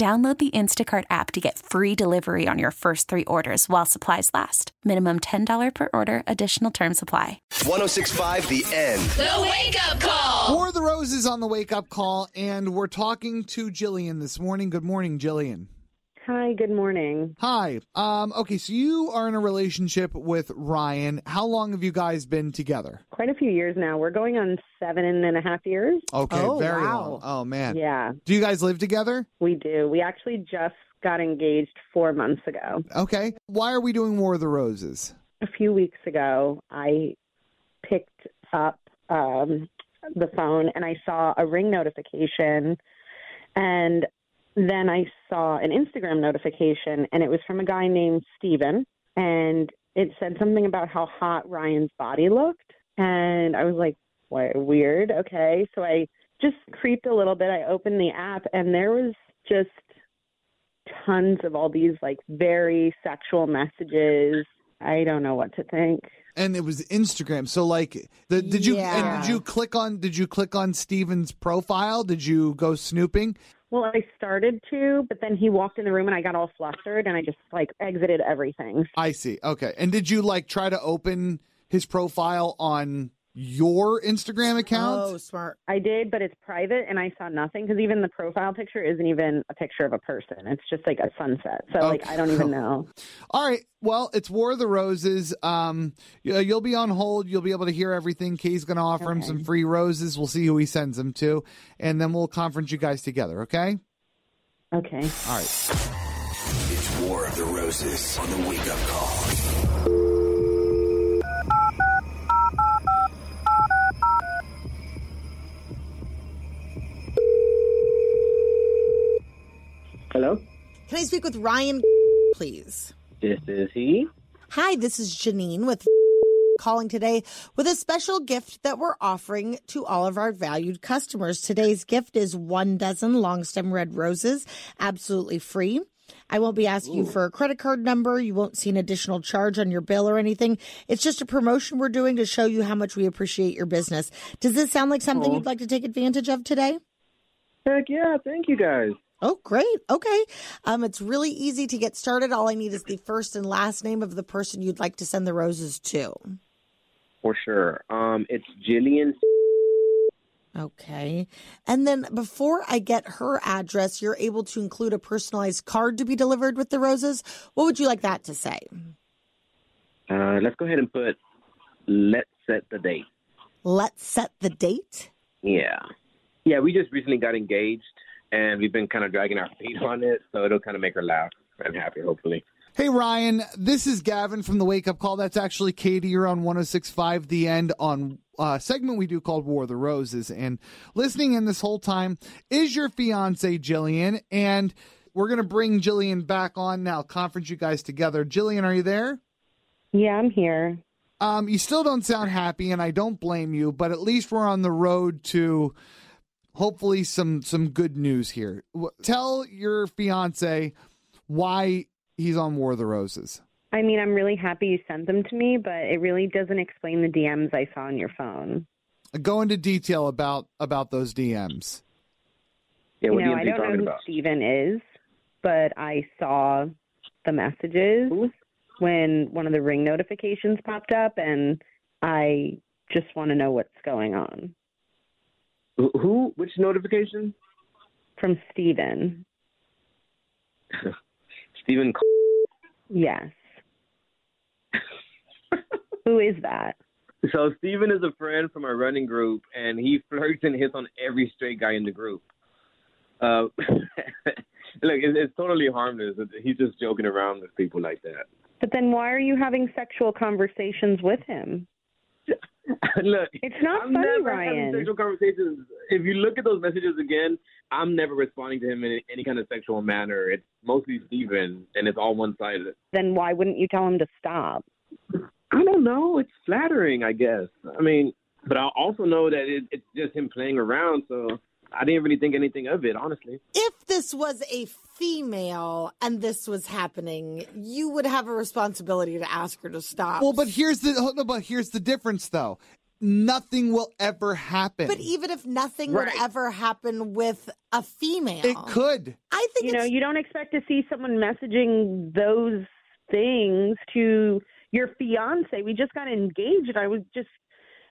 Download the Instacart app to get free delivery on your first three orders while supplies last. Minimum $10 per order, additional term supply. 1065 The End. The Wake Up Call. War the Roses on the wake up call, and we're talking to Jillian this morning. Good morning, Jillian. Hi, good morning. Hi. Um, okay, so you are in a relationship with Ryan. How long have you guys been together? Quite a few years now. We're going on seven and a half years. Okay, Oh, very wow. long. Oh man. Yeah, Do you guys live together? we do. We actually just got engaged four months ago. Okay. Why are we doing War of the Roses? A few weeks ago, I picked up um, the phone and I saw a ring notification, and then I saw an Instagram notification, and it was from a guy named Steven, and it said something about how hot Ryan's body looked, and I was like, "What? Weird." Okay, so I just creeped a little bit. I opened the app, and there was just tons of all these like very sexual messages. I don't know what to think. And it was Instagram. So like the did you and did you click on did you click on Steven's profile? Did you go snooping? Well, I started to, but then he walked in the room and I got all flustered and I just like exited everything. I see. Okay. And did you like try to open his profile on your Instagram account? Oh, smart. I did, but it's private and I saw nothing because even the profile picture isn't even a picture of a person. It's just like a sunset. So like I don't even know. All right. Well, it's War of the Roses. Um, you- you'll be on hold. You'll be able to hear everything. Kay's going to offer him some free roses. We'll see who he sends them to, and then we'll conference you guys together. Okay. Okay. All right. It's War of the Roses on the Wake Up Call. Hello, Can I speak with Ryan, please? this is he. Hi, this is Janine with calling today with a special gift that we're offering to all of our valued customers. Today's gift is one dozen long stem red roses, absolutely free. I won't be asking you for a credit card number. You won't see an additional charge on your bill or anything. It's just a promotion we're doing to show you how much we appreciate your business. Does this sound like something you'd like to take advantage of today? Heck yeah, thank you guys. Oh, great. Okay. Um, it's really easy to get started. All I need is the first and last name of the person you'd like to send the roses to. For sure. Um, it's Jillian. Okay. And then before I get her address, you're able to include a personalized card to be delivered with the roses. What would you like that to say? Uh, let's go ahead and put. Let's set the date. Let's set the date. Yeah, yeah. We just recently got engaged, and we've been kind of dragging our feet on it, so it'll kind of make her laugh and happy, hopefully. Hey Ryan, this is Gavin from the Wake Up Call. That's actually Katie. You're on 106.5 The End on a segment we do called War of the Roses. And listening in this whole time is your fiance Jillian, and we're gonna bring Jillian back on now. Conference you guys together. Jillian, are you there? Yeah, I'm here. Um, you still don't sound happy, and I don't blame you. But at least we're on the road to hopefully some some good news here. Tell your fiance why he's on War of the Roses. I mean, I'm really happy you sent them to me, but it really doesn't explain the DMs I saw on your phone. Go into detail about about those DMs. Yeah, you what know, DMs I are you don't know who about? Steven is, but I saw the messages when one of the ring notifications popped up, and I just want to know what's going on. Who-? Which notification? From Steven. Steven. Yes. Who is that? So Steven is a friend from our running group, and he flirts and hits on every straight guy in the group. Uh, look, it's, it's totally harmless. He's just joking around with people like that. But then why are you having sexual conversations with him? look, It's not I'm funny, Ryan. sexual conversations. If you look at those messages again, I'm never responding to him in any kind of sexual manner. It's mostly Steven, and it's all one sided. Then why wouldn't you tell him to stop? I don't know. It's flattering, I guess. I mean, but I also know that it, it's just him playing around, so I didn't really think anything of it, honestly. If this was a female and this was happening, you would have a responsibility to ask her to stop. Well, but here's the no, but here's the difference though. Nothing will ever happen. But even if nothing would ever happen with a female, it could. I think You know, you don't expect to see someone messaging those things to your fiance. We just got engaged. I was just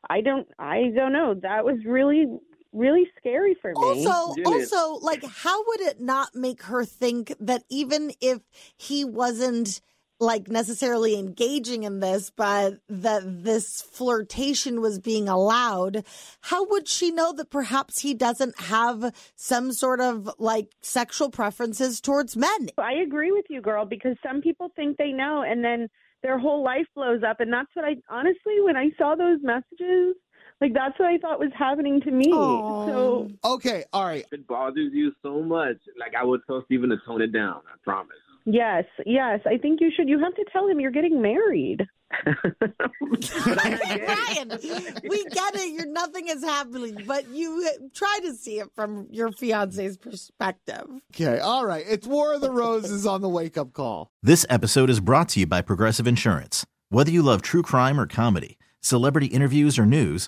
I don't I don't know. That was really really scary for me. also Didn't also like how would it not make her think that even if he wasn't like necessarily engaging in this but that this flirtation was being allowed how would she know that perhaps he doesn't have some sort of like sexual preferences towards men I agree with you, girl, because some people think they know and then their whole life blows up. And that's what I honestly, when I saw those messages, like that's what I thought was happening to me. Aw. So Okay, all right. If it bothers you so much, like I would tell Steven to tone it down. I promise. yes, yes, I think you should. You have to tell him you're getting married. Ryan, we get it. You're nothing is happening, but you uh, try to see it from your fiance's perspective. Okay, all right. It's War of the Roses on the wake up call. This episode is brought to you by Progressive Insurance. Whether you love true crime or comedy, celebrity interviews or news,